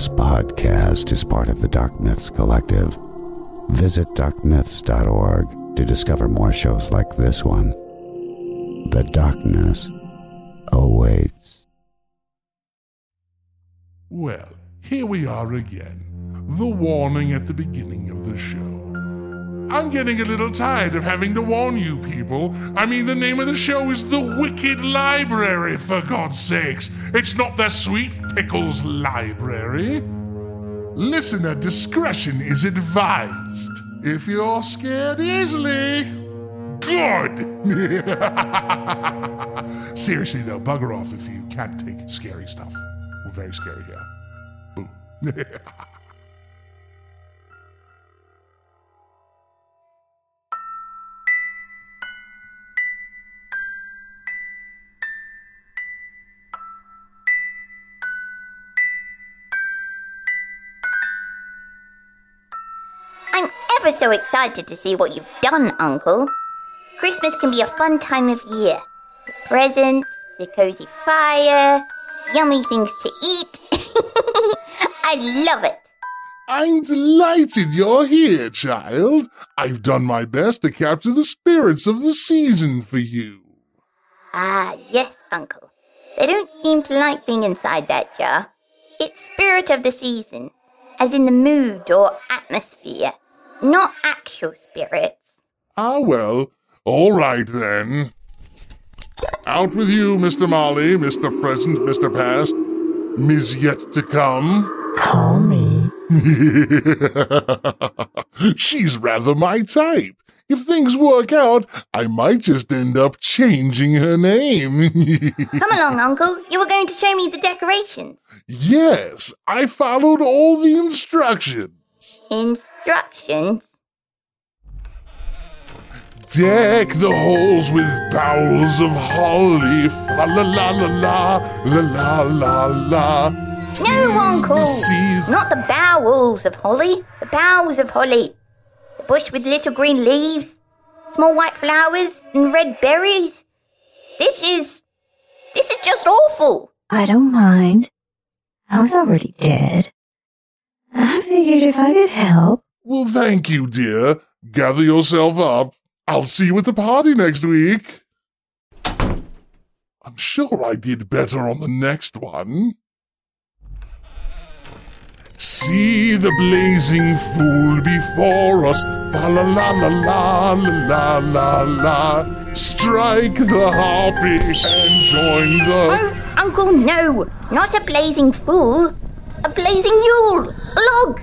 This podcast is part of the Dark Myths Collective. Visit darkmyths.org to discover more shows like this one. The darkness awaits. Well, here we are again. The warning at the beginning of the show. I'm getting a little tired of having to warn you people. I mean, the name of the show is The Wicked Library, for God's sakes. It's not the Sweet Pickles Library. Listener discretion is advised. If you're scared easily, good. Seriously, though, bugger off if you can't take scary stuff. We're very scary here. Boo. ever so excited to see what you've done, Uncle. Christmas can be a fun time of year. The presents, the cozy fire, yummy things to eat. I love it. I'm delighted you're here, child. I've done my best to capture the spirits of the season for you. Ah, yes, Uncle. They don't seem to like being inside that jar. It's spirit of the season, as in the mood or atmosphere, not actual spirits. Ah, well, all right then. Out with you, Mr. Molly, Mr. Present, Mr. Past, Ms. Yet to Come. Call me. She's rather my type. If things work out, I might just end up changing her name. Come along, Uncle. You were going to show me the decorations. yes, I followed all the instructions instructions. Deck the halls with boughs of holly, fa la la la la, la la la la. No, Uncle! The Not the bowels of holly, the boughs of holly. The bush with little green leaves, small white flowers, and red berries. This is. this is just awful. I don't mind. I was already dead. I figured if I could help. Well, thank you, dear. Gather yourself up. I'll see you at the party next week. I'm sure I did better on the next one. See the blazing fool before us. Fa la la la la la la la. Strike the harpy and join the. Oh, Uncle, no! Not a blazing fool. A blazing Yule! Log!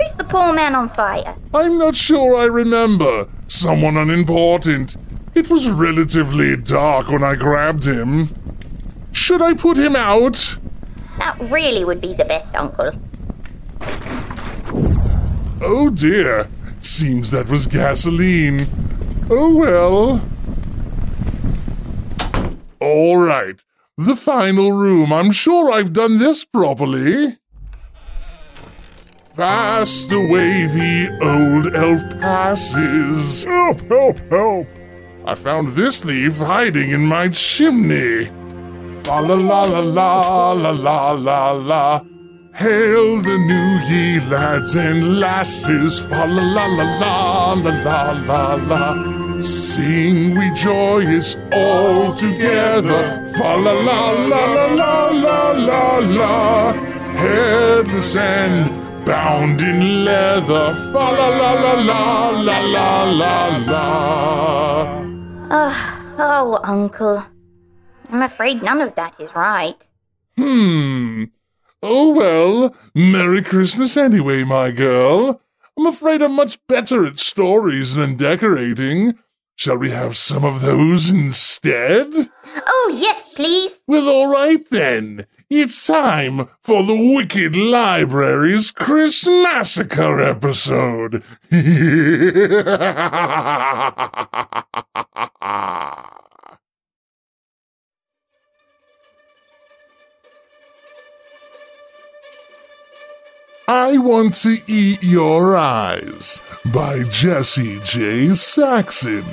Who's the poor man on fire? I'm not sure I remember. Someone unimportant. It was relatively dark when I grabbed him. Should I put him out? That really would be the best, Uncle. Oh dear. Seems that was gasoline. Oh well. All right. The final room. I'm sure I've done this properly. Fast away the old elf passes. Help, help, help. I found this thief hiding in my chimney. Fa la la la la la la la la. Hail the new ye lads and lasses. Fa la la la la la la la la. Sing we joyous all together. Fa la la la la la la la la. Headless and bound in leather. Fa la la la la la la la la. Oh, oh, Uncle. I'm afraid none of that is right. Hmm. Oh well, Merry Christmas anyway, my girl. I'm afraid I'm much better at stories than decorating. Shall we have some of those instead? Oh, yes, please. Well, all right then. It's time for the Wicked Library's Christmassacre episode. I Want to Eat Your Eyes by Jesse J. Saxon.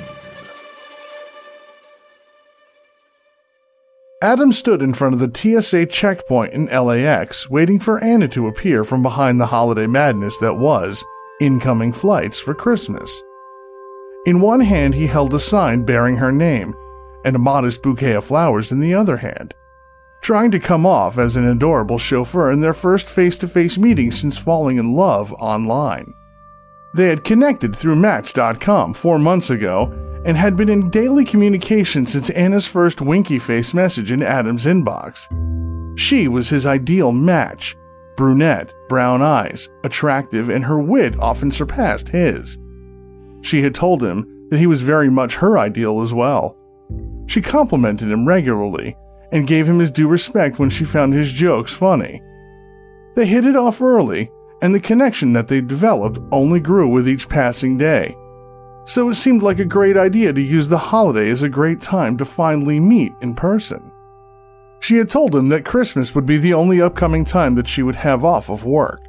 Adam stood in front of the TSA checkpoint in LAX, waiting for Anna to appear from behind the holiday madness that was incoming flights for Christmas. In one hand, he held a sign bearing her name, and a modest bouquet of flowers in the other hand, trying to come off as an adorable chauffeur in their first face to face meeting since falling in love online. They had connected through Match.com four months ago and had been in daily communication since Anna's first winky face message in Adam's inbox. She was his ideal match brunette, brown eyes, attractive, and her wit often surpassed his. She had told him that he was very much her ideal as well. She complimented him regularly and gave him his due respect when she found his jokes funny. They hit it off early, and the connection that they developed only grew with each passing day so it seemed like a great idea to use the holiday as a great time to finally meet in person. She had told him that Christmas would be the only upcoming time that she would have off of work.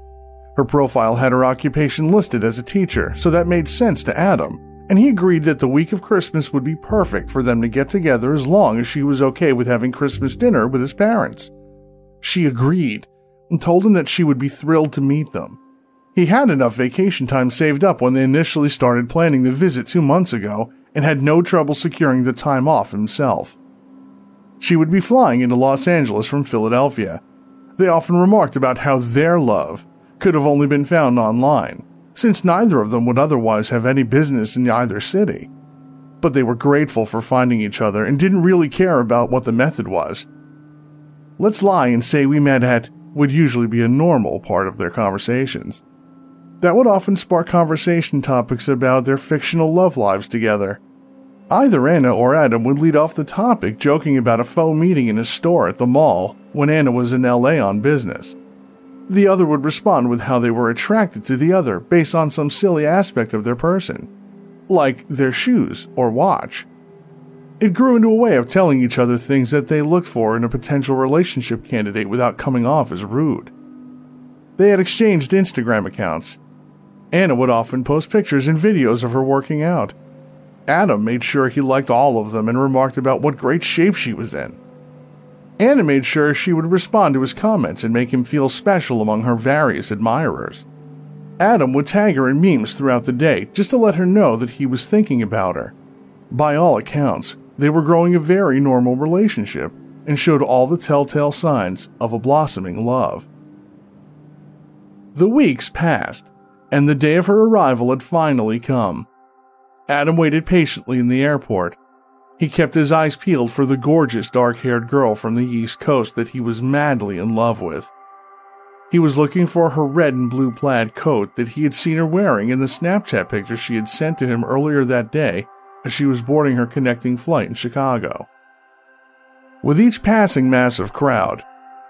Her profile had her occupation listed as a teacher, so that made sense to Adam, and he agreed that the week of Christmas would be perfect for them to get together as long as she was okay with having Christmas dinner with his parents. She agreed and told him that she would be thrilled to meet them. He had enough vacation time saved up when they initially started planning the visit two months ago and had no trouble securing the time off himself. She would be flying into Los Angeles from Philadelphia. They often remarked about how their love could have only been found online, since neither of them would otherwise have any business in either city. But they were grateful for finding each other and didn't really care about what the method was. Let's lie and say we met at would usually be a normal part of their conversations that would often spark conversation topics about their fictional love lives together. Either Anna or Adam would lead off the topic joking about a faux meeting in a store at the mall when Anna was in LA on business. The other would respond with how they were attracted to the other based on some silly aspect of their person, like their shoes or watch. It grew into a way of telling each other things that they looked for in a potential relationship candidate without coming off as rude. They had exchanged Instagram accounts, Anna would often post pictures and videos of her working out. Adam made sure he liked all of them and remarked about what great shape she was in. Anna made sure she would respond to his comments and make him feel special among her various admirers. Adam would tag her in memes throughout the day just to let her know that he was thinking about her. By all accounts, they were growing a very normal relationship and showed all the telltale signs of a blossoming love. The weeks passed, and the day of her arrival had finally come. Adam waited patiently in the airport. He kept his eyes peeled for the gorgeous dark haired girl from the East Coast that he was madly in love with. He was looking for her red and blue plaid coat that he had seen her wearing in the Snapchat picture she had sent to him earlier that day as she was boarding her connecting flight in Chicago. With each passing massive crowd,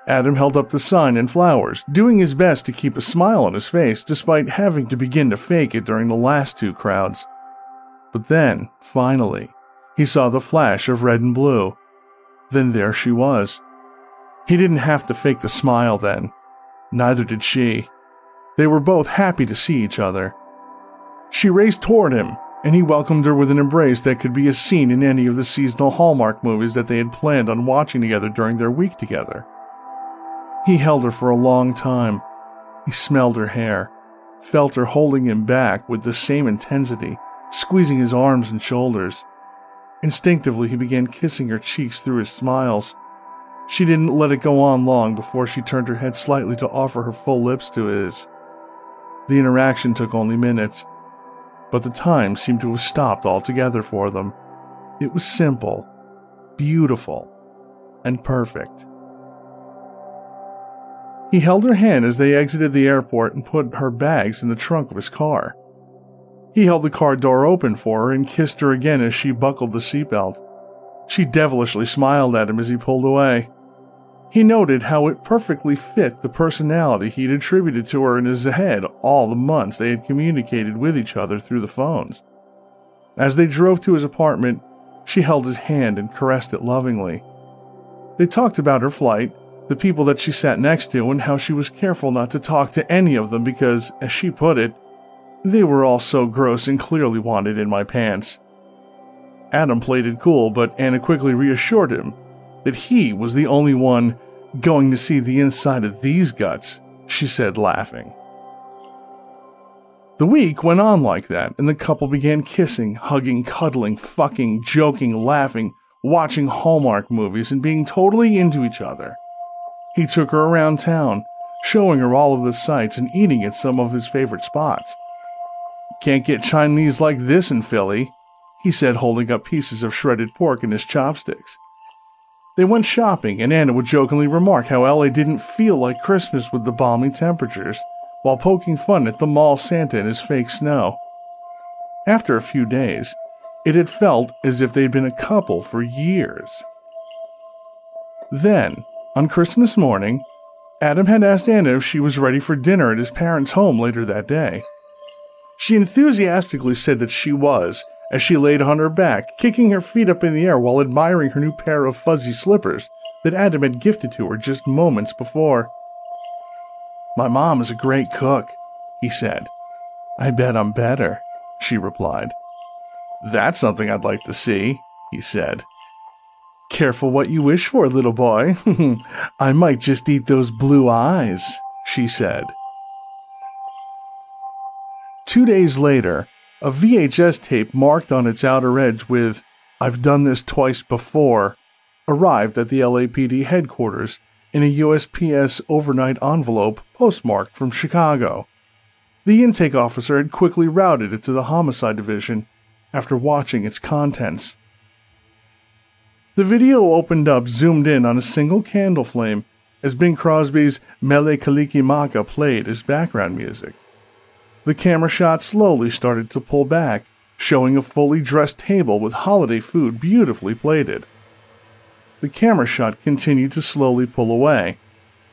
Adam held up the sign and flowers, doing his best to keep a smile on his face despite having to begin to fake it during the last two crowds. But then, finally, he saw the flash of red and blue. Then there she was. He didn't have to fake the smile then. Neither did she. They were both happy to see each other. She raced toward him, and he welcomed her with an embrace that could be a scene in any of the seasonal Hallmark movies that they had planned on watching together during their week together. He held her for a long time. He smelled her hair, felt her holding him back with the same intensity, squeezing his arms and shoulders. Instinctively, he began kissing her cheeks through his smiles. She didn't let it go on long before she turned her head slightly to offer her full lips to his. The interaction took only minutes, but the time seemed to have stopped altogether for them. It was simple, beautiful, and perfect. He held her hand as they exited the airport and put her bags in the trunk of his car. He held the car door open for her and kissed her again as she buckled the seatbelt. She devilishly smiled at him as he pulled away. He noted how it perfectly fit the personality he'd attributed to her in his head all the months they had communicated with each other through the phones. As they drove to his apartment, she held his hand and caressed it lovingly. They talked about her flight, the people that she sat next to, and how she was careful not to talk to any of them because, as she put it, they were all so gross and clearly wanted in my pants. Adam played it cool, but Anna quickly reassured him that he was the only one going to see the inside of these guts, she said, laughing. The week went on like that, and the couple began kissing, hugging, cuddling, fucking, joking, laughing, watching Hallmark movies, and being totally into each other. He took her around town, showing her all of the sights and eating at some of his favorite spots. Can't get Chinese like this in Philly, he said, holding up pieces of shredded pork in his chopsticks. They went shopping, and Anna would jokingly remark how LA didn't feel like Christmas with the balmy temperatures, while poking fun at the mall Santa and his fake snow. After a few days, it had felt as if they'd been a couple for years. Then, on Christmas morning, Adam had asked Anna if she was ready for dinner at his parents' home later that day. She enthusiastically said that she was, as she laid on her back, kicking her feet up in the air while admiring her new pair of fuzzy slippers that Adam had gifted to her just moments before. My mom is a great cook, he said. I bet I'm better, she replied. That's something I'd like to see, he said. Careful what you wish for, little boy. I might just eat those blue eyes, she said. Two days later, a VHS tape marked on its outer edge with, I've done this twice before, arrived at the LAPD headquarters in a USPS overnight envelope postmarked from Chicago. The intake officer had quickly routed it to the homicide division after watching its contents. The video opened up, zoomed in on a single candle flame as Bing Crosby's Mele Kalikimaka played as background music. The camera shot slowly started to pull back, showing a fully dressed table with holiday food beautifully plated. The camera shot continued to slowly pull away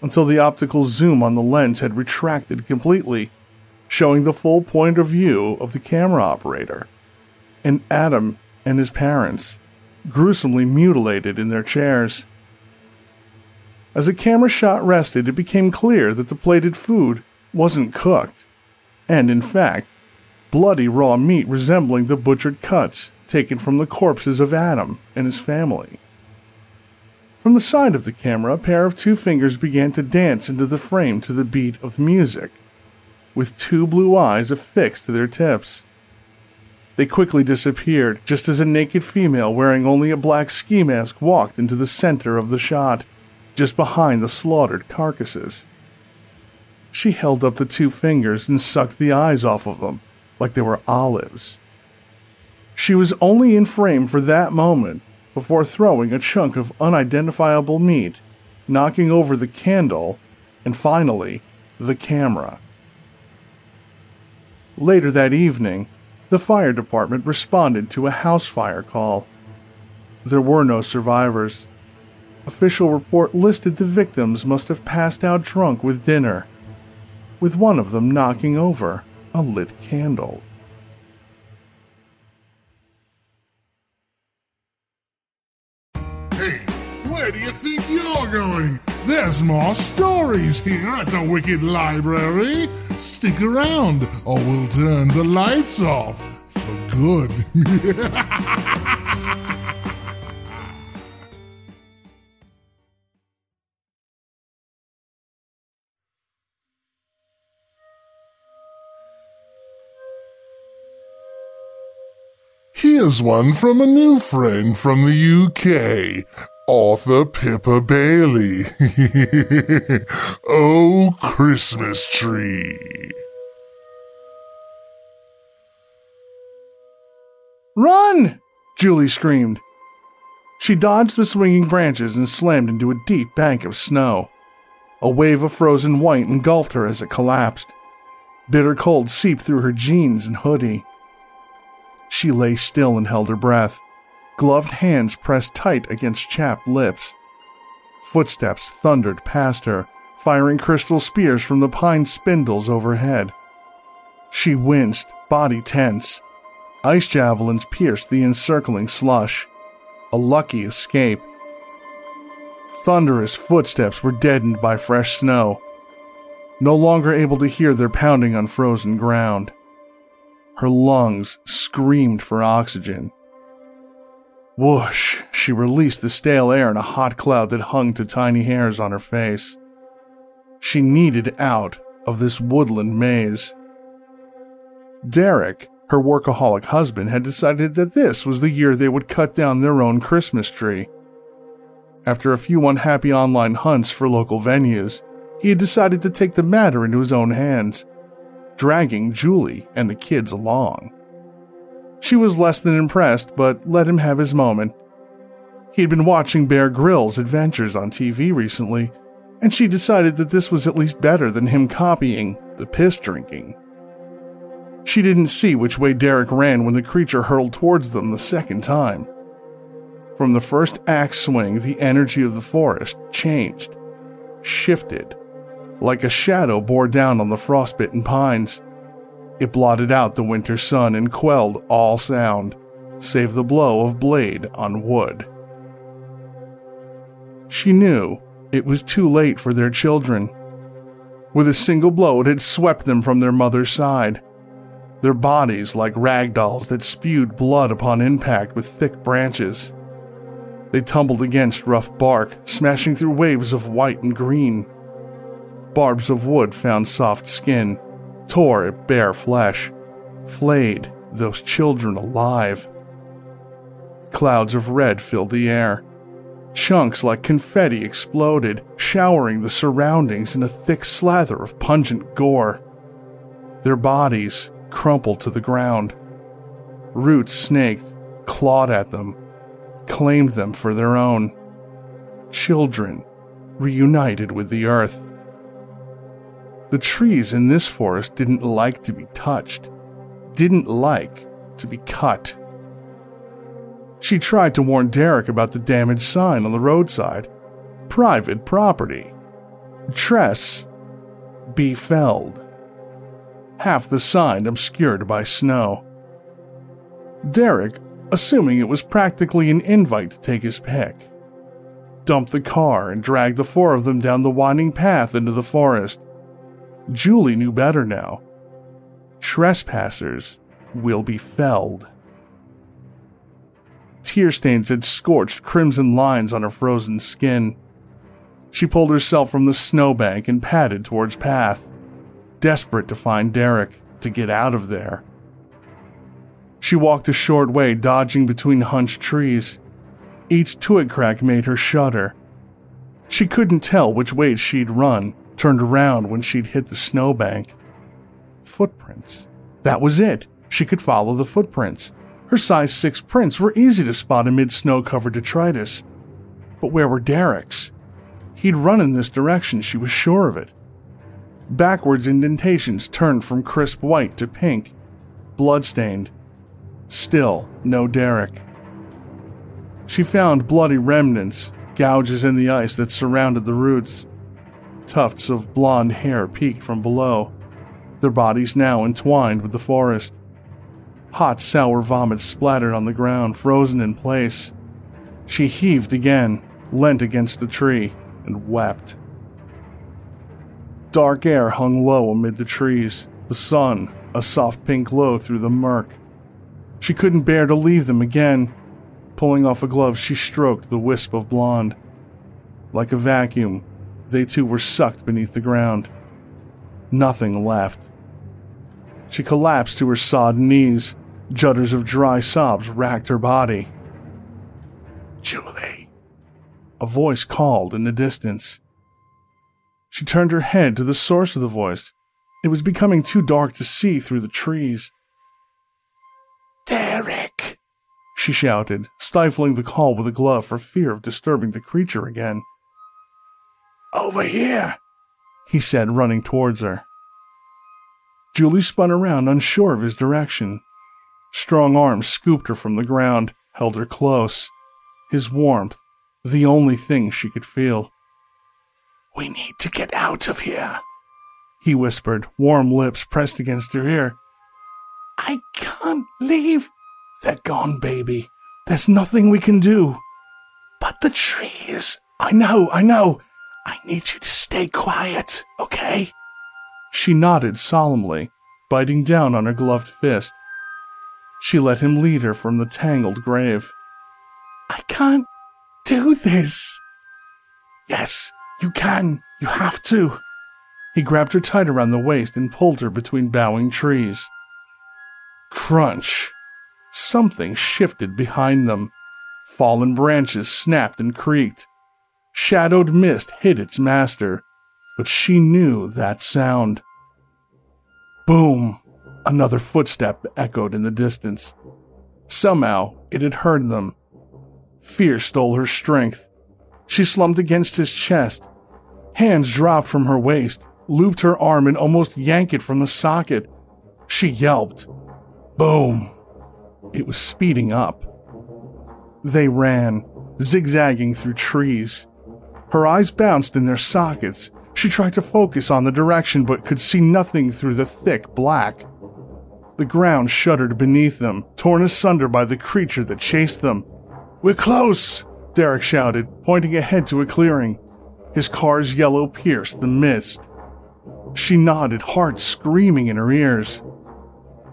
until the optical zoom on the lens had retracted completely, showing the full point of view of the camera operator and Adam and his parents, gruesomely mutilated in their chairs. As the camera shot rested, it became clear that the plated food wasn't cooked and in fact, bloody raw meat resembling the butchered cuts taken from the corpses of Adam and his family. From the side of the camera, a pair of two fingers began to dance into the frame to the beat of music, with two blue eyes affixed to their tips. They quickly disappeared, just as a naked female wearing only a black ski mask walked into the center of the shot, just behind the slaughtered carcasses. She held up the two fingers and sucked the eyes off of them like they were olives. She was only in frame for that moment before throwing a chunk of unidentifiable meat, knocking over the candle, and finally, the camera. Later that evening, the fire department responded to a house fire call. There were no survivors. Official report listed the victims must have passed out drunk with dinner with one of them knocking over a lit candle. Hey, where do you think you're going? There's more stories here at the Wicked Library. Stick around, or we'll turn the lights off for good. Here's one from a new friend from the UK, author Pippa Bailey. oh, Christmas tree. Run! Julie screamed. She dodged the swinging branches and slammed into a deep bank of snow. A wave of frozen white engulfed her as it collapsed. Bitter cold seeped through her jeans and hoodie. She lay still and held her breath. gloved hands pressed tight against chapped lips. Footsteps thundered past her, firing crystal spears from the pine spindles overhead. She winced, body tense. Ice javelins pierced the encircling slush. A lucky escape. Thunderous footsteps were deadened by fresh snow, no longer able to hear their pounding on frozen ground. Her lungs screamed for oxygen. Whoosh, she released the stale air in a hot cloud that hung to tiny hairs on her face. She needed out of this woodland maze. Derek, her workaholic husband, had decided that this was the year they would cut down their own Christmas tree. After a few unhappy online hunts for local venues, he had decided to take the matter into his own hands, dragging Julie and the kids along. She was less than impressed, but let him have his moment. He had been watching Bear Grylls' adventures on TV recently, and she decided that this was at least better than him copying the piss drinking. She didn't see which way Derek ran when the creature hurled towards them the second time. From the first axe swing, the energy of the forest changed, shifted, like a shadow bore down on the frostbitten pines. It blotted out the winter sun and quelled all sound, save the blow of blade on wood. She knew it was too late for their children. With a single blow, it had swept them from their mother's side, their bodies like rag dolls that spewed blood upon impact with thick branches. They tumbled against rough bark, smashing through waves of white and green. Barbs of wood found soft skin, tore at bare flesh, flayed those children alive. Clouds of red filled the air. Chunks like confetti exploded, showering the surroundings in a thick slather of pungent gore. Their bodies crumpled to the ground. Roots snaked, clawed at them, claimed them for their own. Children reunited with the earth. The trees in this forest didn't like to be touched, didn't like to be cut. She tried to warn Derek about the damaged sign on the roadside private property. Tress be felled. Half the sign obscured by snow. Derek, assuming it was practically an invite to take his pick, dumped the car and dragged the four of them down the winding path into the forest. Julie knew better now. Trespassers will be felled. Tear stains had scorched crimson lines on her frozen skin. She pulled herself from the snowbank and padded towards path, desperate to find Derek to get out of there. She walked a short way, dodging between hunched trees. Each twig crack made her shudder. She couldn't tell which way she'd run, turned around when she'd hit the snowbank. Footprints. That was it. She could follow the footprints. Her size 6 prints were easy to spot amid snow covered detritus. But where were Derek's? He'd run in this direction, she was sure of it. Backwards indentations turned from crisp white to pink, bloodstained. Still, no Derek. She found bloody remnants, gouges in the ice that surrounded the roots. Tufts of blonde hair peeked from below, their bodies now entwined with the forest. Hot, sour vomit splattered on the ground, frozen in place. She heaved again, leant against the tree, and wept. Dark air hung low amid the trees, the sun, a soft pink glow through the murk. She couldn't bear to leave them again. Pulling off a glove, she stroked the wisp of blonde. Like a vacuum, they too were sucked beneath the ground. Nothing left. She collapsed to her sodden knees. Judders of dry sobs racked her body. Julie. A voice called in the distance. She turned her head to the source of the voice. It was becoming too dark to see through the trees. Derek! She shouted, stifling the call with a glove for fear of disturbing the creature again. Over here, he said, running towards her. Julie spun around, unsure of his direction. Strong arms scooped her from the ground, held her close, his warmth the only thing she could feel. We need to get out of here, he whispered, warm lips pressed against her ear. I can't leave. They're gone, baby. There's nothing we can do. But the trees. I know, I know. I need you to stay quiet, okay? She nodded solemnly, biting down on her gloved fist. She let him lead her from the tangled grave. I can't do this. Yes, you can. You have to. He grabbed her tight around the waist and pulled her between bowing trees. Crunch. Something shifted behind them. Fallen branches snapped and creaked. Shadowed mist hid its master, but she knew that sound. Boom! Another footstep echoed in the distance. Somehow it had heard them. Fear stole her strength. She slumped against his chest. Hands dropped from her waist, looped her arm, and almost yanked it from the socket. She yelped. Boom! It was speeding up. They ran, zigzagging through trees. Her eyes bounced in their sockets. She tried to focus on the direction but could see nothing through the thick black. The ground shuddered beneath them, torn asunder by the creature that chased them. We're close, Derek shouted, pointing ahead to a clearing. His car's yellow pierced the mist. She nodded, heart screaming in her ears.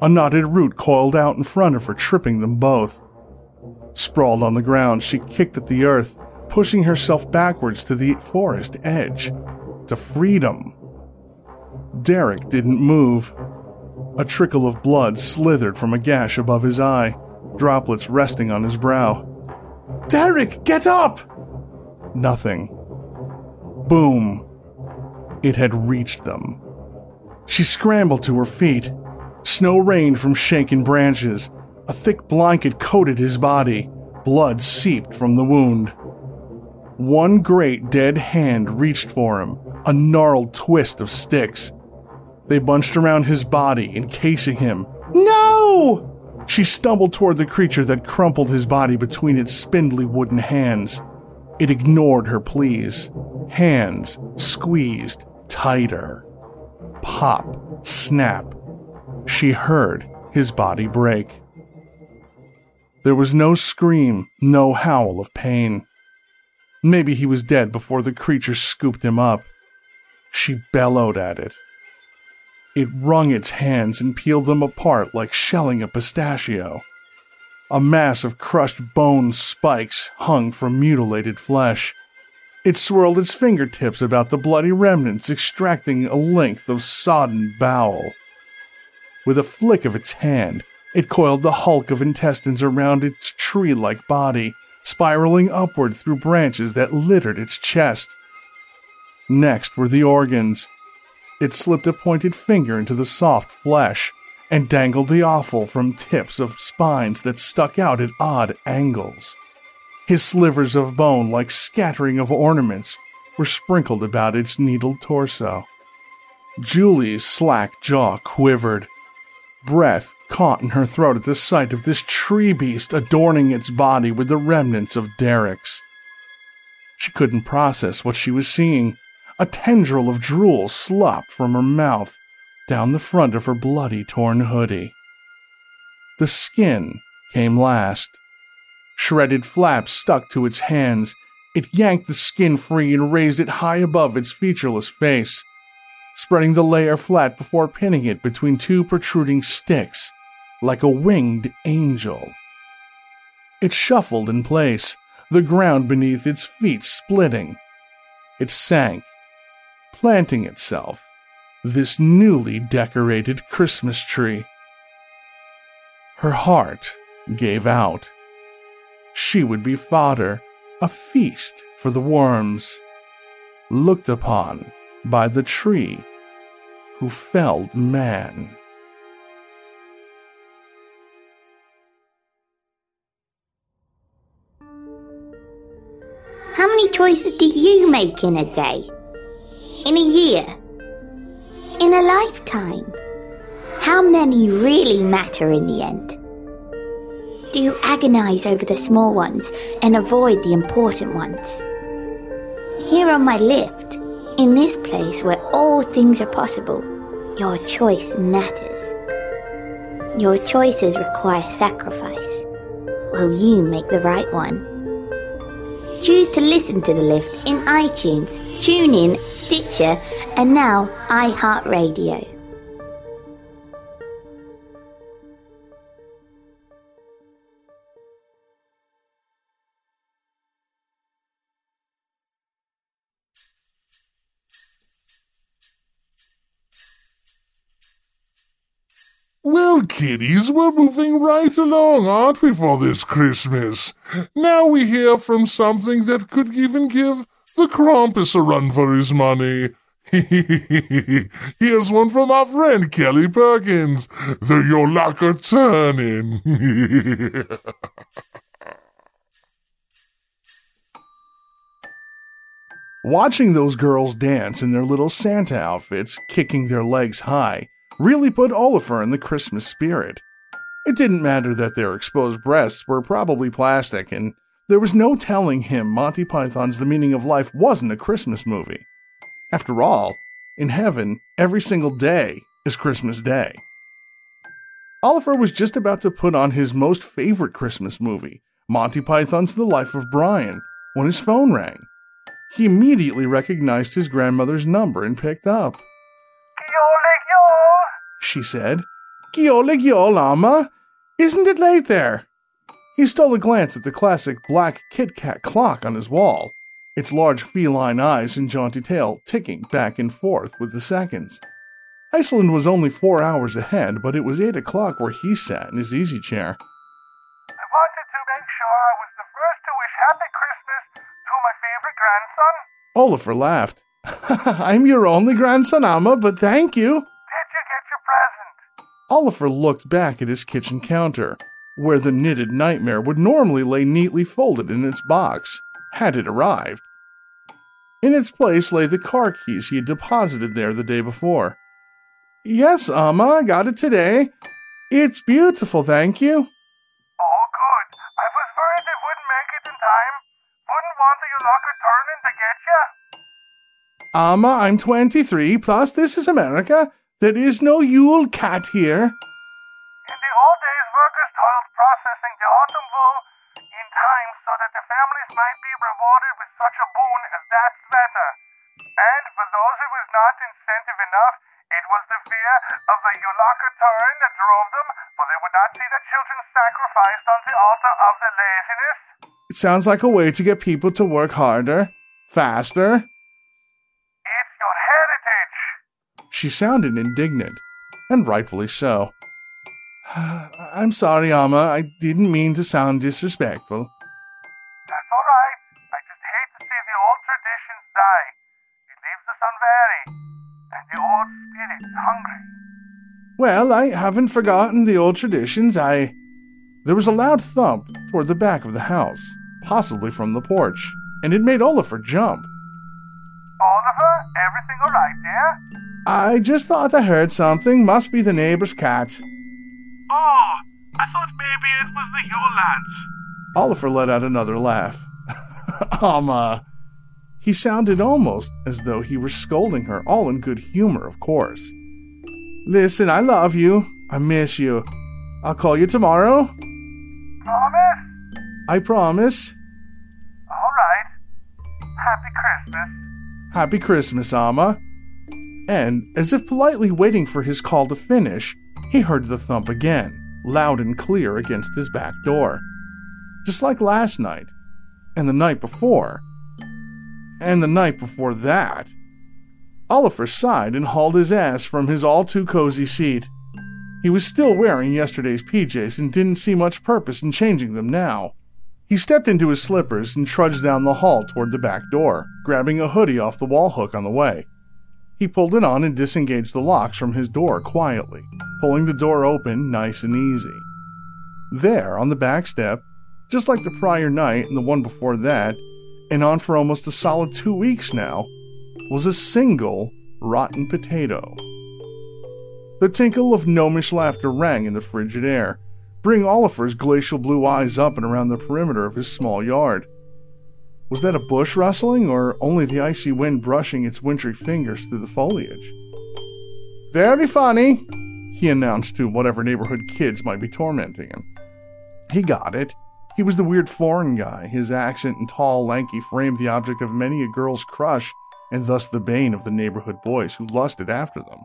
A knotted root coiled out in front of her, tripping them both. Sprawled on the ground, she kicked at the earth, pushing herself backwards to the forest edge, to freedom. Derek didn't move. A trickle of blood slithered from a gash above his eye, droplets resting on his brow. Derek, get up! Nothing. Boom. It had reached them. She scrambled to her feet. Snow rained from shaken branches. A thick blanket coated his body. Blood seeped from the wound. One great dead hand reached for him, a gnarled twist of sticks. They bunched around his body, encasing him. No! She stumbled toward the creature that crumpled his body between its spindly wooden hands. It ignored her pleas. Hands squeezed tighter. Pop, snap. She heard his body break. There was no scream, no howl of pain. Maybe he was dead before the creature scooped him up. She bellowed at it. It wrung its hands and peeled them apart like shelling a pistachio. A mass of crushed bone spikes hung from mutilated flesh. It swirled its fingertips about the bloody remnants, extracting a length of sodden bowel. With a flick of its hand, it coiled the hulk of intestines around its tree like body, spiraling upward through branches that littered its chest. Next were the organs. It slipped a pointed finger into the soft flesh and dangled the offal from tips of spines that stuck out at odd angles. His slivers of bone, like scattering of ornaments, were sprinkled about its needled torso. Julie's slack jaw quivered. Breath caught in her throat at the sight of this tree beast adorning its body with the remnants of Derek's. She couldn't process what she was seeing. A tendril of drool slopped from her mouth down the front of her bloody torn hoodie. The skin came last. Shredded flaps stuck to its hands. It yanked the skin free and raised it high above its featureless face spreading the layer flat before pinning it between two protruding sticks, like a winged angel. It shuffled in place, the ground beneath its feet splitting. It sank, planting itself, this newly decorated Christmas tree. Her heart gave out. She would be fodder, a feast for the worms, looked upon by the tree who felled man. How many choices do you make in a day? In a year? In a lifetime? How many really matter in the end? do you agonize over the small ones and avoid the important ones? Here on my lift, in this place where all things are possible, your choice matters. Your choices require sacrifice. Will you make the right one? Choose to listen to the lift in iTunes, TuneIn, Stitcher, and now iHeartRadio. Well, kiddies, we're moving right along, aren't we, for this Christmas? Now we hear from something that could even give the Krampus a run for his money. Here's one from our friend Kelly Perkins, the Jólakötturinn. Watching those girls dance in their little Santa outfits, kicking their legs high, really put Oliver in the Christmas spirit. It didn't matter that their exposed breasts were probably plastic, and there was no telling him Monty Python's The Meaning of Life wasn't a Christmas movie. After all, in heaven, every single day is Christmas Day. Oliver was just about to put on his most favorite Christmas movie, Monty Python's The Life of Brian, when his phone rang. He immediately recognized his grandmother's number and picked up. She said, Giolig Yolama, isn't it late there? He stole a glance at the classic black Kit Kat clock on his wall, its large feline eyes and jaunty tail ticking back and forth with the seconds. Iceland was only four hours ahead, but it was eight o'clock where he sat in his easy chair. I wanted to make sure I was the first to wish Happy Christmas to my favorite grandson. Oliver laughed. I'm your only grandson, Amma, but thank you. Did you get your present? Oliver looked back at his kitchen counter, where the knitted nightmare would normally lay neatly folded in its box, had it arrived. In its place lay the car keys he had deposited there the day before. Yes, Amma, I got it today. It's beautiful, thank you. Oh, good. I was worried it wouldn't make it in time. Wouldn't want your Yolaka turning to get ya. Amma, I'm 23, plus this is America. There is no Yule cat here. In the old days, workers toiled processing the autumn wool in time so that the families might be rewarded with such a boon as that sweater. And for those who was not incentive enough, it was the fear of the Yolaka turn that drove them, for they would not see their children sacrificed on the altar of their laziness. It sounds like a way to get people to work harder, faster. It's your heritage. She sounded indignant, and rightfully so. I'm sorry, Amma. I didn't mean to sound disrespectful. That's all right. I just hate to see the old traditions die. It leaves us unwary, and the old spirit is hungry. Well, I haven't forgotten the old traditions. I. There was a loud thump toward the back of the house, possibly from the porch, and it made Oliver jump. Oliver, everything all right there? I just thought I heard something. Must be the neighbor's cat. Oh, I thought maybe it was the lads. Oliver let out another laugh. Amma. Um, uh, he sounded almost as though he were scolding her, all in good humor, of course. Listen, I love you. I miss you. I'll call you tomorrow. Promise? I promise. All right. Happy Christmas. Happy Christmas, Amma. And, as if politely waiting for his call to finish, he heard the thump again, loud and clear against his back door. Just like last night, and the night before, and the night before that. Oliver sighed and hauled his ass from his all too cozy seat. He was still wearing yesterday's PJs and didn't see much purpose in changing them now. He stepped into his slippers and trudged down the hall toward the back door, grabbing a hoodie off the wall hook on the way. He pulled it on and disengaged the locks from his door quietly, pulling the door open nice and easy. There, on the back step, just like the prior night and the one before that, and on for almost a solid two weeks now, was a single rotten potato. The tinkle of gnomish laughter rang in the frigid air, bringing Oliver's glacial blue eyes up and around the perimeter of his small yard. Was that a bush rustling, or only the icy wind brushing its wintry fingers through the foliage? Very funny, he announced to whatever neighborhood kids might be tormenting him. He got it. He was the weird foreign guy, his accent and tall, lanky frame the object of many a girl's crush, and thus the bane of the neighborhood boys who lusted after them.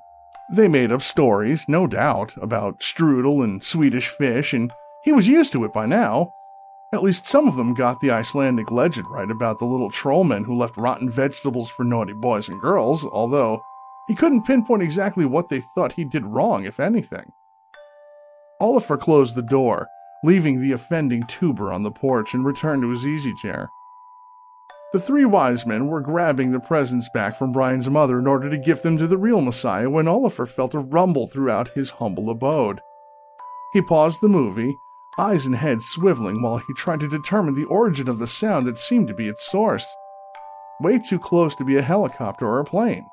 They made up stories, no doubt, about strudel and Swedish fish, and he was used to it by now. At least some of them got the Icelandic legend right about the little trollmen who left rotten vegetables for naughty boys and girls, although he couldn't pinpoint exactly what they thought he did wrong, if anything. Oliver closed the door, leaving the offending tuber on the porch and returned to his easy chair. The three wise men were grabbing the presents back from Brian's mother in order to give them to the real Messiah when Oliver felt a rumble throughout his humble abode. He paused the movie, eyes and head swiveling while he tried to determine the origin of the sound that seemed to be its source. Way too close to be a helicopter or a plane.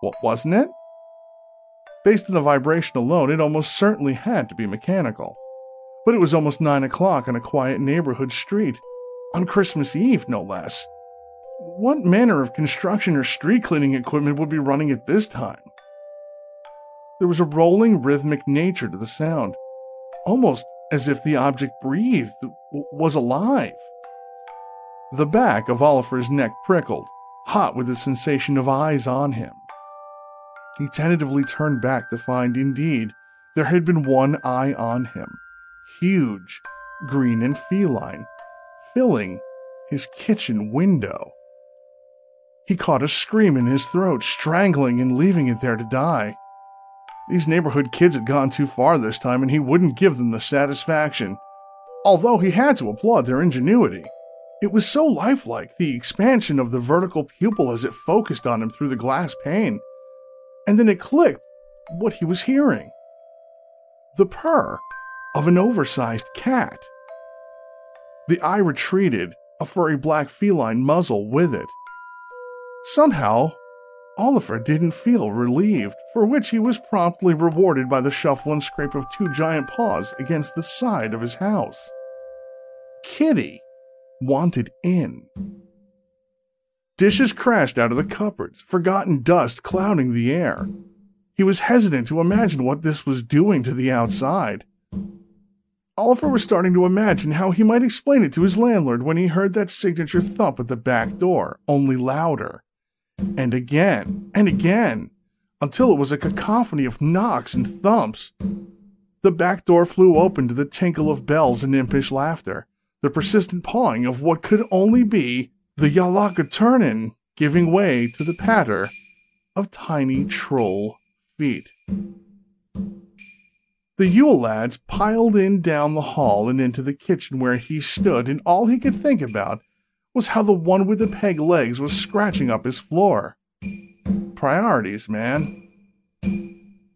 What wasn't it? Based on the vibration alone, it almost certainly had to be mechanical. But it was almost nine o'clock on a quiet neighborhood street, on Christmas Eve, no less. What manner of construction or street cleaning equipment would be running at this time? There was a rolling, rhythmic nature to the sound, almost as if the object breathed, was alive. The back of Oliver's neck prickled, hot with the sensation of eyes on him. He tentatively turned back to find, indeed, there had been one eye on him, huge, green, and feline, filling his kitchen window. He caught a scream in his throat, strangling and leaving it there to die. These neighborhood kids had gone too far this time, and he wouldn't give them the satisfaction. Although he had to applaud their ingenuity. It was so lifelike, the expansion of the vertical pupil as it focused on him through the glass pane and then it clicked what he was hearing the purr of an oversized cat. The eye retreated, a furry black feline muzzle with it. Somehow, Oliver didn't feel relieved, for which he was promptly rewarded by the shuffle and scrape of two giant paws against the side of his house. Kitty wanted in. Dishes crashed out of the cupboards, forgotten dust clouding the air. He was hesitant to imagine what this was doing to the outside. Oliver was starting to imagine how he might explain it to his landlord when he heard that signature thump at the back door, only louder. And again, and again, until it was a cacophony of knocks and thumps. The back door flew open to the tinkle of bells and impish laughter, the persistent pawing of what could only be the Jólakötturinn giving way to the patter of tiny troll feet. The Yule lads piled in down the hall and into the kitchen where he stood, and all he could think about was how the one with the peg legs was scratching up his floor. Priorities, man.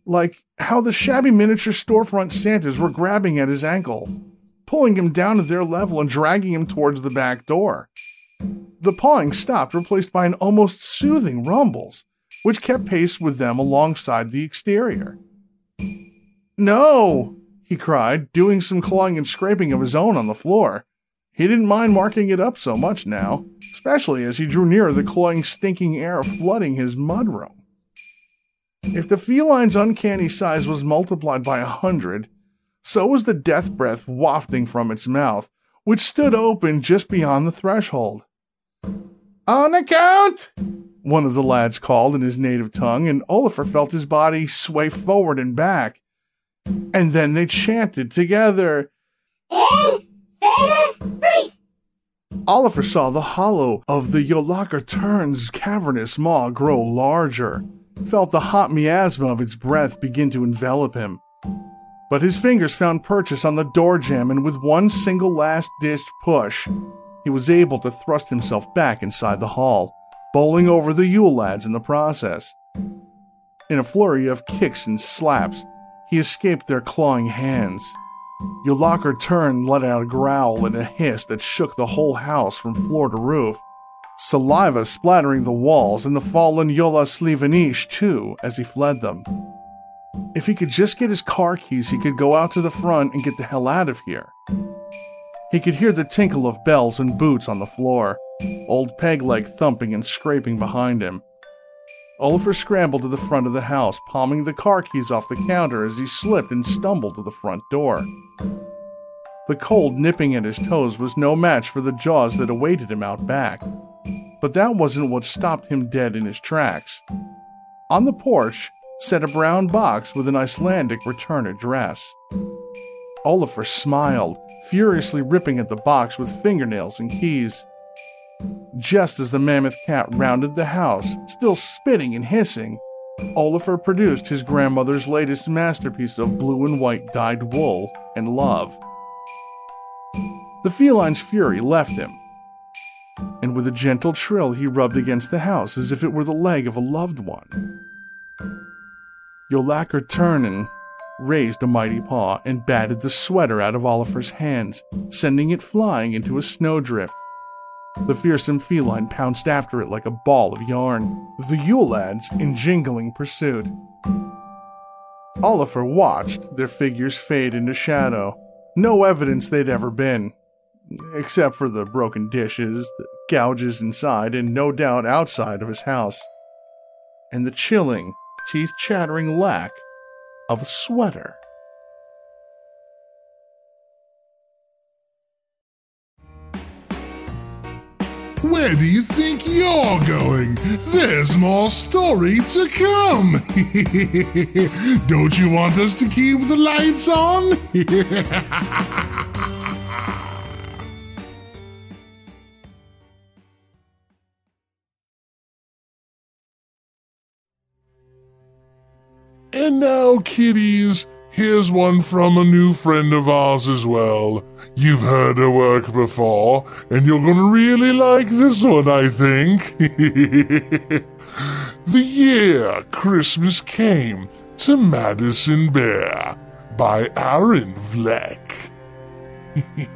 Like how the shabby miniature storefront Santas were grabbing at his ankle, pulling him down to their level and dragging him towards the back door. The pawing stopped, replaced by an almost soothing rumbles, which kept pace with them alongside the exterior. No, he cried, doing some clawing and scraping of his own on the floor. He didn't mind marking it up so much now, especially as he drew nearer the cloying, stinking air flooding his mudroom. If the feline's uncanny size was multiplied by a hundred, so was the death breath wafting from its mouth, which stood open just beyond the threshold. On account! One of the lads called in his native tongue, and Oliver felt his body sway forward and back. And then they chanted together. Oliver saw the hollow of the Jólakötturinn's cavernous maw grow larger, felt the hot miasma of its breath begin to envelop him. But his fingers found purchase on the door jamb, and with one single last ditched push, he was able to thrust himself back inside the hall, bowling over the Yule lads in the process. In a flurry of kicks and slaps, he escaped their clawing hands. Jólakötturinn, let out a growl and a hiss that shook the whole house from floor to roof. Saliva splattering the walls and the fallen Jólasveinarnir too as he fled them. If he could just get his car keys, he could go out to the front and get the hell out of here. He could hear the tinkle of bells and boots on the floor, old peg leg thumping and scraping behind him. Oliver scrambled to the front of the house, palming the car keys off the counter as he slipped and stumbled to the front door. The cold nipping at his toes was no match for the jaws that awaited him out back. But that wasn't what stopped him dead in his tracks. On the porch sat a brown box with an Icelandic return address. Oliver smiled, furiously ripping at the box with fingernails and keys. Just as the mammoth cat rounded the house, still spitting and hissing, Oliver produced his grandmother's latest masterpiece of blue and white dyed wool and love. The feline's fury left him, and with a gentle trill he rubbed against the house as if it were the leg of a loved one. Jólakötturinn raised a mighty paw and batted the sweater out of Oliver's hands, sending it flying into a snowdrift. The fearsome feline pounced after it like a ball of yarn, the Yule lads in jingling pursuit. Oliver watched their figures fade into shadow. No evidence they'd ever been, except for the broken dishes, the gouges inside, and no doubt outside of his house, and the chilling, teeth chattering lack of a sweater. Where do you think you're going? There's more story to come. Don't you want us to keep the lights on? and now, kiddies, here's one from a new friend of ours as well. You've heard her work before, and you're gonna really like this one, I think. the year Christmas came to Madison Bear by Aaron Vleck.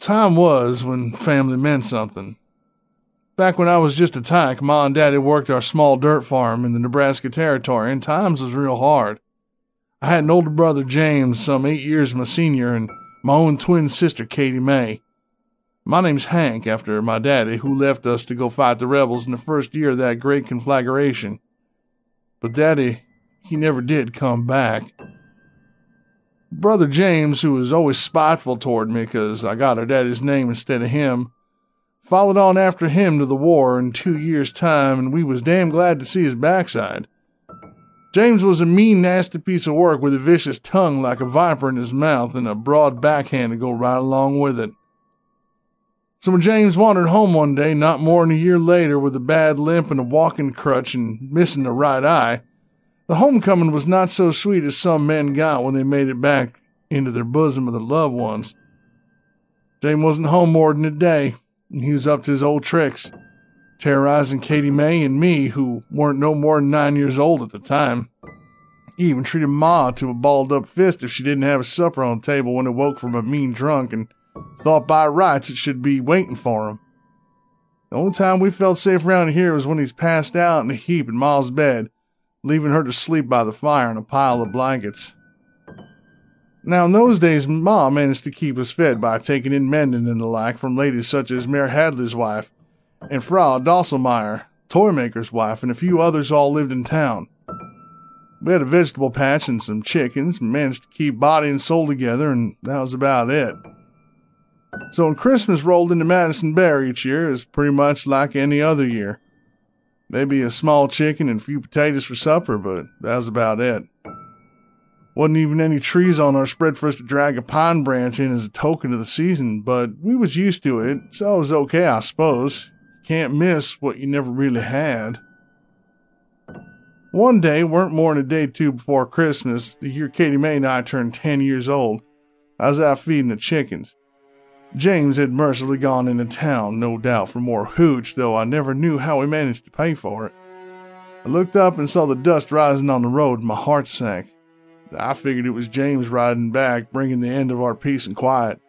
Time was when family meant something. Back when I was just a tyke, Ma and Daddy worked our small dirt farm in the Nebraska Territory, and times was real hard. I had an older brother, James, some eight years my senior, and my own twin sister, Katie May. My name's Hank, after my daddy, who left us to go fight the rebels in the first year of that great conflagration. But Daddy, he never did come back. Brother James, who was always spiteful toward me because I got our daddy's name instead of him, followed on after him to the war in two years' time, and we was damn glad to see his backside. James was a mean, nasty piece of work with a vicious tongue like a viper in his mouth and a broad backhand to go right along with it. So when James wandered home one day, not more than a year later, with a bad limp and a walking crutch and missing a right eye, the homecoming was not so sweet as some men got when they made it back into their bosom of their loved ones. James wasn't home more than a day, he was up to his old tricks, terrorizing Katie May and me, who weren't no more than nine years old at the time. He even treated Ma to a balled up fist if she didn't have a supper on the table when it woke from a mean drunk and thought by rights it should be waiting for him. The only time we felt safe around here was when he's passed out in a heap in Ma's bed, leaving her to sleep by the fire in a pile of blankets. Now, in those days, Ma managed to keep us fed by taking in mending and the like from ladies such as Mayor Hadley's wife and Frau Dosselmeyer, toymaker's wife, and a few others all lived in town. We had a vegetable patch and some chickens, and managed to keep body and soul together, and that was about it. So when Christmas rolled into Madison Bear each year, it was pretty much like any other year. Maybe a small chicken and a few potatoes for supper, but that was about it. Wasn't even any trees on our spread for us to drag a pine branch in as a token of the season, but we was used to it, so it was okay, I suppose. Can't miss what you never really had. One day, weren't more than a day two before Christmas, the year Katie May and I turned 10 years old, I was out feeding the chickens. James had mercifully gone into town, no doubt for more hooch, though I never knew how he managed to pay for it. I looked up and saw the dust rising on the road, and my heart sank. I figured it was James riding back, bringing the end of our peace and quiet.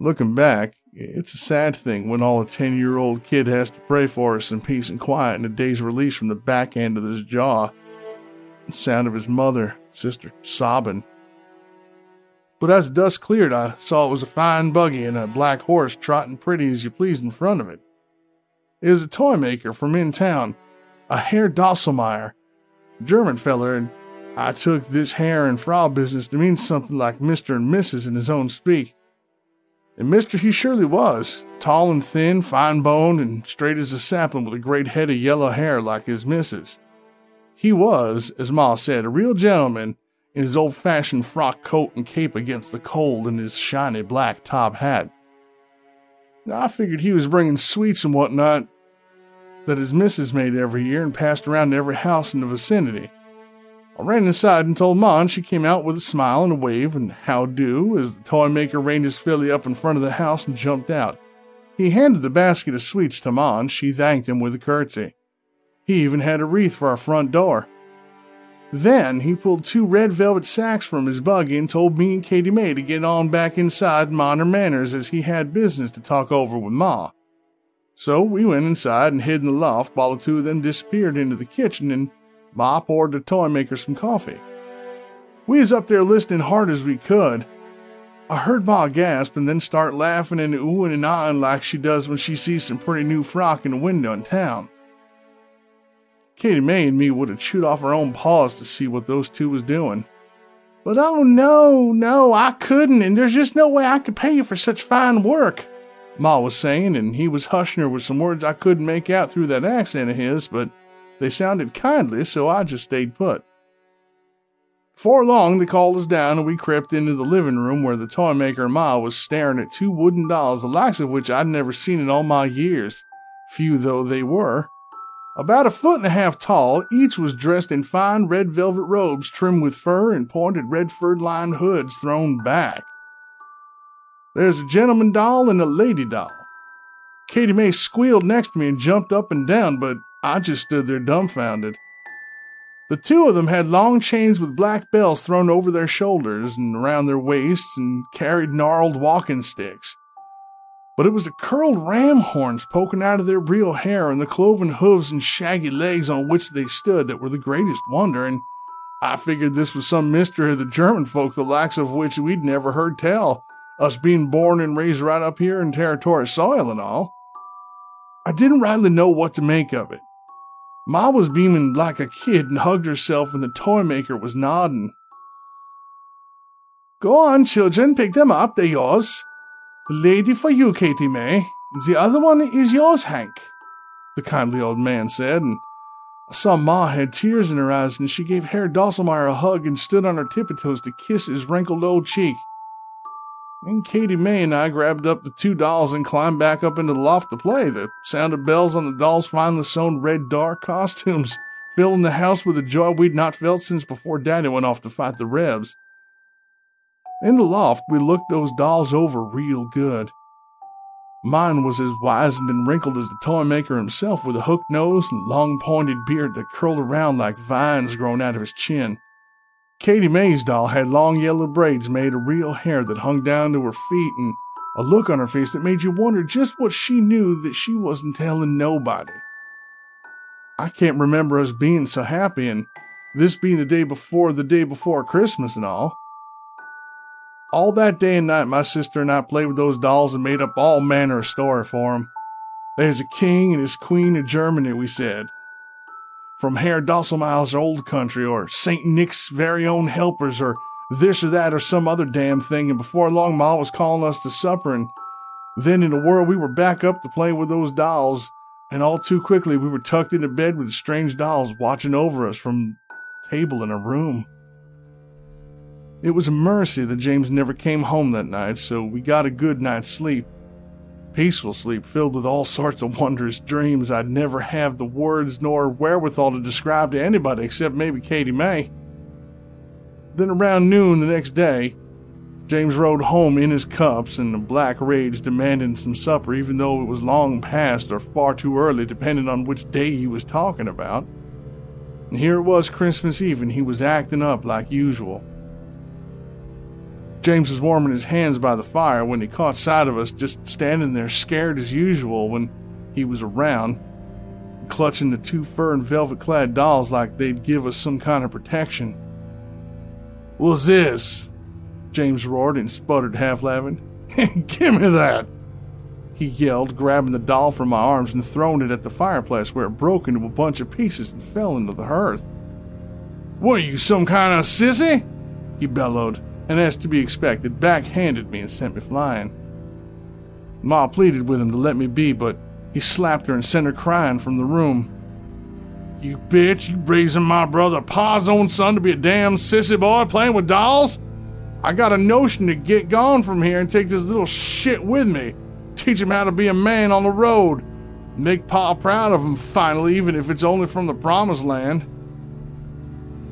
Looking back, It's a sad thing when all a 10 year old kid has to pray for us in peace and quiet and a day's release from the back end of his jaw. The sound of his mother, sister, sobbing. But as dusk cleared, I saw it was a fine buggy and a black horse trotting pretty as you please in front of it. It was a toy maker from in town, a Herr Dosselmeyer, German feller, and I took this hair and Frau business to mean something like Mr. and Mrs. in his own speak. And Mister he surely was, tall and thin, fine boned, and straight as a sapling with a great head of yellow hair like his missus. He was, as Ma said, a real gentleman in his old fashioned frock coat and cape against the cold and his shiny black top hat. I figured he was bringing sweets and whatnot that his missus made every year and passed around to every house in the vicinity. I ran inside and told Ma, and she came out with a smile and a wave and how do as the toy maker reined his filly up in front of the house and jumped out. He handed the basket of sweets to Ma, and she thanked him with a curtsy. He even had a wreath for our front door. Then he pulled two red velvet sacks from his buggy and told me and Katie May to get on back inside minor manners as he had business to talk over with Ma. So we went inside and hid in the loft while the two of them disappeared into the kitchen and Ma poured the toy maker some coffee. We was up there listening hard as we could. I heard Ma gasp and then start laughing and oohing and ahhing like she does when she sees some pretty new frock in a window in town. Katie May and me would have chewed off our own paws to see what those two was doing. But oh no, no, I couldn't, and there's just no way I could pay you for such fine work, Ma was saying, and he was hushing her with some words I couldn't make out through that accent of his, but they sounded kindly, so I just stayed put. Before long, they called us down, and we crept into the living room where the toy maker Ma was staring at two wooden dolls, the likes of which I'd never seen in all my years, few though they were. About a foot and a half tall, each was dressed in fine red velvet robes trimmed with fur and pointed red fur lined hoods thrown back. There's a gentleman doll and a lady doll. Katie May squealed next to me and jumped up and down, but I just stood there dumbfounded. The two of them had long chains with black bells thrown over their shoulders and around their waists and carried gnarled walking sticks. But it was the curled ram horns poking out of their real hair and the cloven hooves and shaggy legs on which they stood that were the greatest wonder, and I figured this was some mystery of the German folk, the likes of which we'd never heard tell, us being born and raised right up here in territorial soil and all. I didn't rightly know what to make of it. Ma was beaming like a kid and hugged herself, and the toy maker was nodding. Go on, children, pick them up, they're yours. The lady for you, Katie May. The other one is yours, Hank, the kindly old man said, and I saw Ma had tears in her eyes, and she gave Herr Dosselmeyer a hug and stood on her tiptoes to kiss his wrinkled old cheek. Then Katie May and I grabbed up the two dolls and climbed back up into the loft to play. The sound of bells on the dolls' finely sewn red dark costumes filling the house with a joy we'd not felt since before Daddy went off to fight the Rebs. In the loft, we looked those dolls over real good. Mine was as wizened and wrinkled as the toy maker himself, with a hooked nose and long pointed beard that curled around like vines grown out of his chin. Katie May's doll had long yellow braids made of real hair that hung down to her feet and a look on her face that made you wonder just what she knew that she wasn't telling nobody. I can't remember us being so happy, and this being the day before the day before Christmas and all. All that day and night, my sister and I played with those dolls and made up all manner of story for 'em. There's a king and his queen of Germany, we said, from Herr Dosselmeyer's old country, or St. Nick's very own helpers, or this or that, or some other damn thing, and before long Ma was calling us to supper, and then in a whirl we were back up to play with those dolls, and all too quickly we were tucked into bed with strange dolls watching over us from table in a room. It was a mercy that James never came home that night, so we got a good night's sleep peaceful sleep filled with all sorts of wondrous dreams I'd never have the words nor wherewithal to describe to anybody except maybe Katie May. Then around noon the next day, James rode home in his cups in a black rage demanding some supper, even though it was long past or far too early, depending on which day he was talking about. And here it was Christmas Eve, and he was acting up like usual. James was warming his hands by the fire when he caught sight of us just standing there scared as usual when he was around, clutching the two fur and velvet clad dolls like they'd give us some kind of protection. What's this? James roared and sputtered, half laughing. Give me that! He yelled, grabbing the doll from my arms and throwing it at the fireplace where it broke into a bunch of pieces and fell into the hearth. What are you, some kind of sissy? He bellowed and, as to be expected, backhanded me and sent me flying. Ma pleaded with him to let me be, but he slapped her and sent her crying from the room. You bitch, you raising my brother Pa's own son to be a damn sissy boy playing with dolls? I got a notion to get gone from here and take this little shit with me. Teach him how to be a man on the road. Make Pa proud of him finally, even if it's only from the promised land.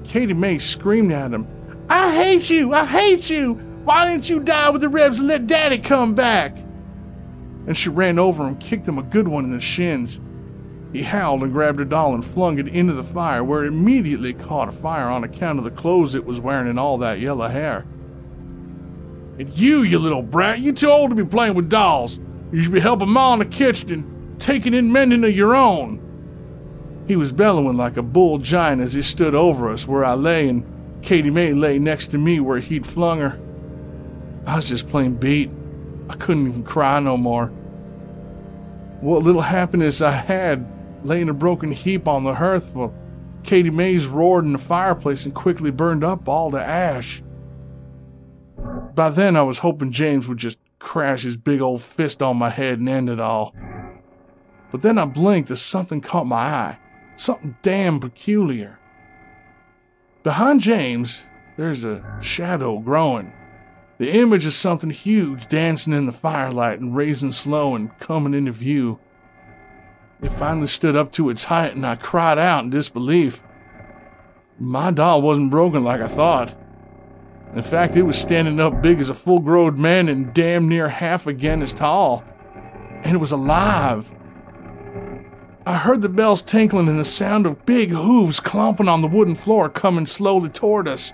Katie May screamed at him, I hate you! I hate you! Why didn't you die with the Rebs and let Daddy come back? And she ran over and kicked him a good one in the shins. He howled and grabbed her doll and flung it into the fire, where it immediately caught afire on account of the clothes it was wearing and all that yellow hair. And you, you little brat, you too old to be playing with dolls. You should be helping Ma in the kitchen and taking in mending of your own. He was bellowing like a bull giant as he stood over us where I lay and Katie May lay next to me where he'd flung her. I was just plain beat. I couldn't even cry no more. What little happiness I had lay in a broken heap on the hearth while Katie Mays roared in the fireplace and quickly burned up all to ash. By then, I was hoping James would just crash his big old fist on my head and end it all. But then I blinked as something caught my eye. Something damn peculiar. Behind James, there's a shadow growing. The image of something huge dancing in the firelight and raising slow and coming into view. It finally stood up to its height and I cried out in disbelief. My doll wasn't broken like I thought. In fact, it was standing up big as a full grown man and damn near half again as tall. And it was alive. I heard the bells tinkling and the sound of big hooves clomping on the wooden floor coming slowly toward us.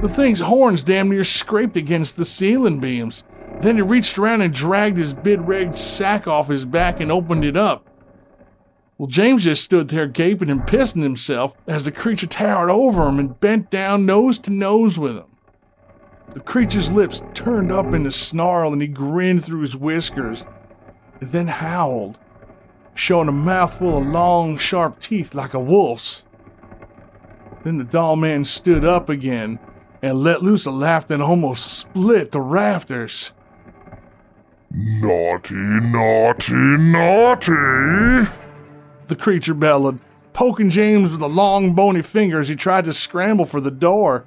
The thing's horns damn near scraped against the ceiling beams. Then he reached around and dragged his big red sack off his back and opened it up. Well, James just stood there gaping and pissing himself as the creature towered over him and bent down nose to nose with him. The creature's lips turned up in a snarl and he grinned through his whiskers, then howled showing a mouthful of long, sharp teeth like a wolf's. Then the doll man stood up again and let loose a laugh that almost split the rafters. Naughty, naughty, naughty! The creature bellowed, poking James with a long, bony finger as he tried to scramble for the door.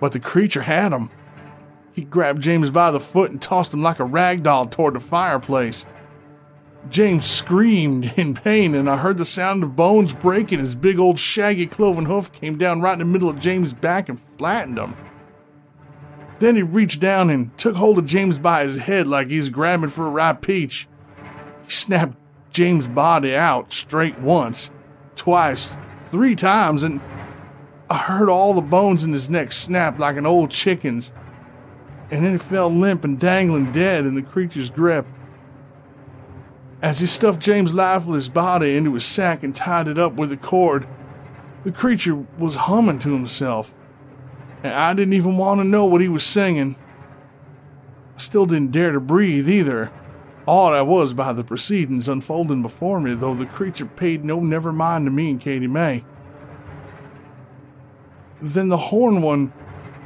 But the creature had him. He grabbed James by the foot and tossed him like a rag doll toward the fireplace. James screamed in pain, and I heard the sound of bones breaking as big old shaggy cloven hoof came down right in the middle of James' back and flattened him. Then he reached down and took hold of James by his head like he's grabbing for a ripe peach. He snapped James' body out straight once, twice, three times, and I heard all the bones in his neck snap like an old chicken's. And then he fell limp and dangling dead in the creature's grip. As he stuffed James' lifeless body into his sack and tied it up with a cord, the creature was humming to himself, and I didn't even want to know what he was singing. I still didn't dare to breathe either, awed I was by the proceedings unfolding before me, though the creature paid no never mind to me and Katie May. Then the horn one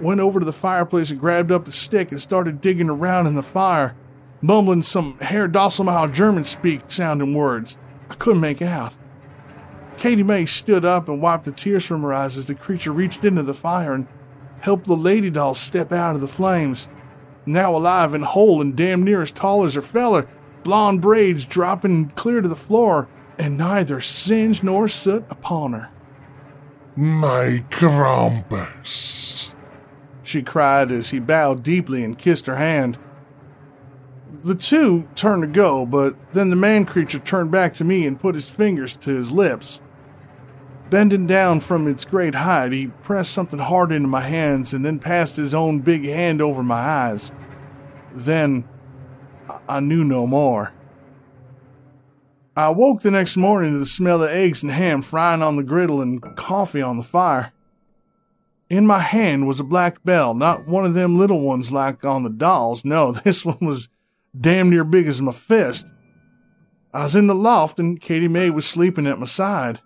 went over to the fireplace and grabbed up a stick and started digging around in the fire mumbling some Herr Dosselmeyer German speak sounding words. I couldn't make out. Katie May stood up and wiped the tears from her eyes as the creature reached into the fire and helped the lady doll step out of the flames. Now alive and whole and damn near as tall as her feller, blonde braids dropping clear to the floor, and neither singe nor soot upon her. My Krampus, she cried as he bowed deeply and kissed her hand. The two turned to go, but then the man creature turned back to me and put his fingers to his lips. Bending down from its great height, he pressed something hard into my hands and then passed his own big hand over my eyes. Then I- knew no more. I woke the next morning to the smell of eggs and ham frying on the griddle and coffee on the fire. In my hand was a black bell, not one of them little ones like on the dolls. No, this one was damn near big as my fist. I was in the loft and Katie May was sleeping at my side.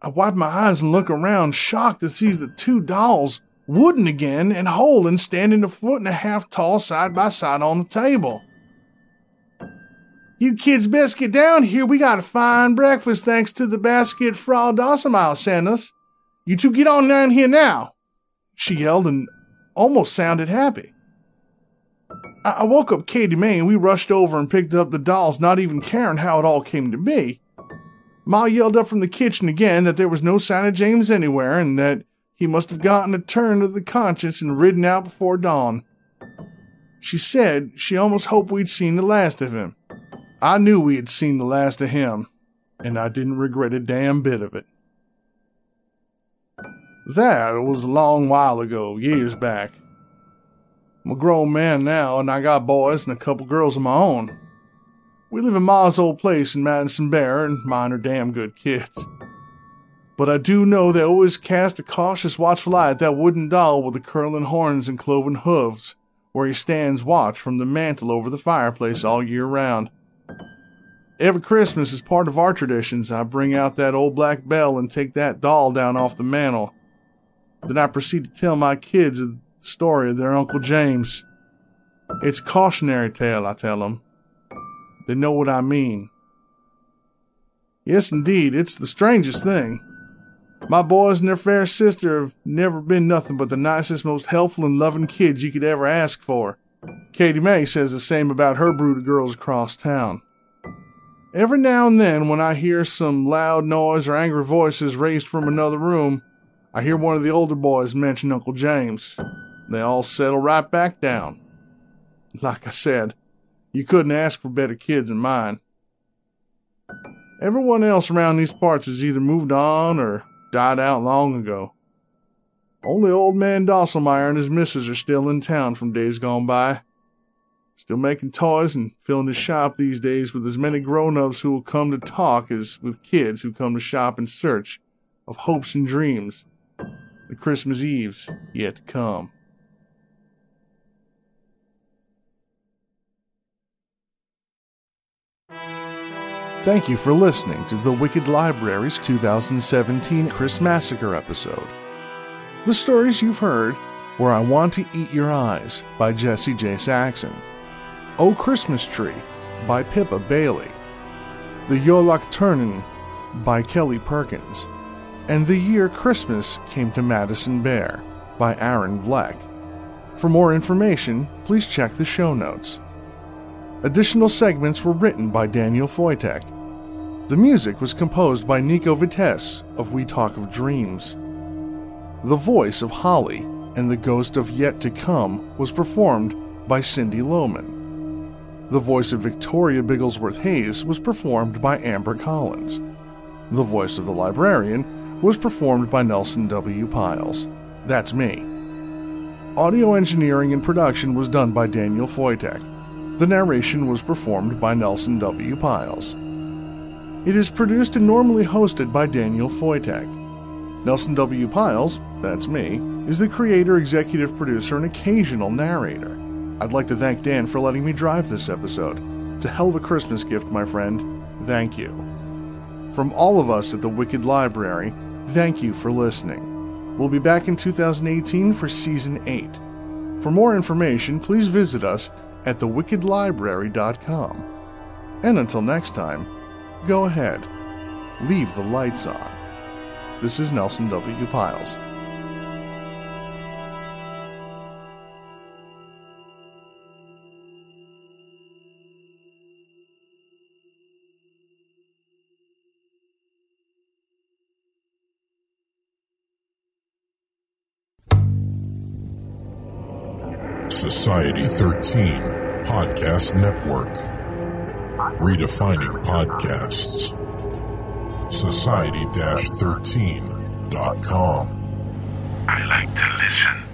I wipe my eyes and look around, shocked to see the two dolls, wooden again and whole and standing a foot and a half tall side by side on the table. You kids best get down here. We got a fine breakfast thanks to the basket Frau Dosselmeyer sent us. You two get on down here now. She yelled and almost sounded happy. I, woke up Katie May and we rushed over and picked up the dolls, not even caring how it all came to be. Ma yelled up from the kitchen again that there was no sign of James anywhere and that he must have gotten a turn of the conscience and ridden out before dawn. She said she almost hoped we'd seen the last of him. I knew we had seen the last of him, and I didn't regret a damn bit of it. That was a long while ago, years back. I'm a grown man now, and I got boys and a couple girls of my own. We live in Ma's old place in Madison Bear, and mine are damn good kids. But I do know they always cast a cautious watchful eye at that wooden doll with the curling horns and cloven hooves, where he stands watch from the mantel over the fireplace all year round. Every Christmas, as part of our traditions, I bring out that old black bell and take that doll down off the mantel. Then I proceed to tell my kids story of their Uncle James. It's cautionary tale, I tell them. They know what I mean. Yes, indeed, it's the strangest thing. My boys and their fair sister have never been nothing but the nicest, most helpful and loving kids you could ever ask for. Katie May says the same about her brood of girls across town. Every now and then, when I hear some loud noise or angry voices raised from another room, I hear one of the older boys mention Uncle James. They all settle right back down. Like I said, you couldn't ask for better kids than mine. Everyone else around these parts has either moved on or died out long ago. Only old man Dosselmeyer and his missus are still in town from days gone by. Still making toys and filling his shop these days with as many grown ups who will come to talk as with kids who come to shop in search of hopes and dreams. The Christmas Eves yet to come. Thank you for listening to the Wicked Library's 2017 Christmassacre episode. The stories you've heard were I Want to Eat Your Eyes by Jesse J. Saxon, O Christmas Tree by Pippa Bailey, The Yolak Turnen by Kelly Perkins, and The Year Christmas Came to Madison Bear by Aaron Vleck. For more information, please check the show notes. Additional segments were written by Daniel Foytik. The music was composed by Nico Vitesse of We Talk of Dreams. The voice of Holly and the ghost of Yet to Come was performed by Cindy Lohman. The voice of Victoria Bigglesworth Hayes was performed by Amber Collins. The voice of the librarian was performed by Nelson W. Pyles. That's me. Audio engineering and production was done by Daniel Foytik. The narration was performed by Nelson W. Pyles. It is produced and normally hosted by Daniel Foytik. Nelson W. Pyles, that's me, is the creator, executive producer, and occasional narrator. I'd like to thank Dan for letting me drive this episode. It's a hell of a Christmas gift, my friend. Thank you. From all of us at the Wicked Library, thank you for listening. We'll be back in 2018 for Season 8. For more information, please visit us at thewickedlibrary.com. And until next time, go ahead, leave the lights on. This is Nelson W. Pyles. Society 13 Podcast Network. Redefining podcasts. society 13.com. I like to listen.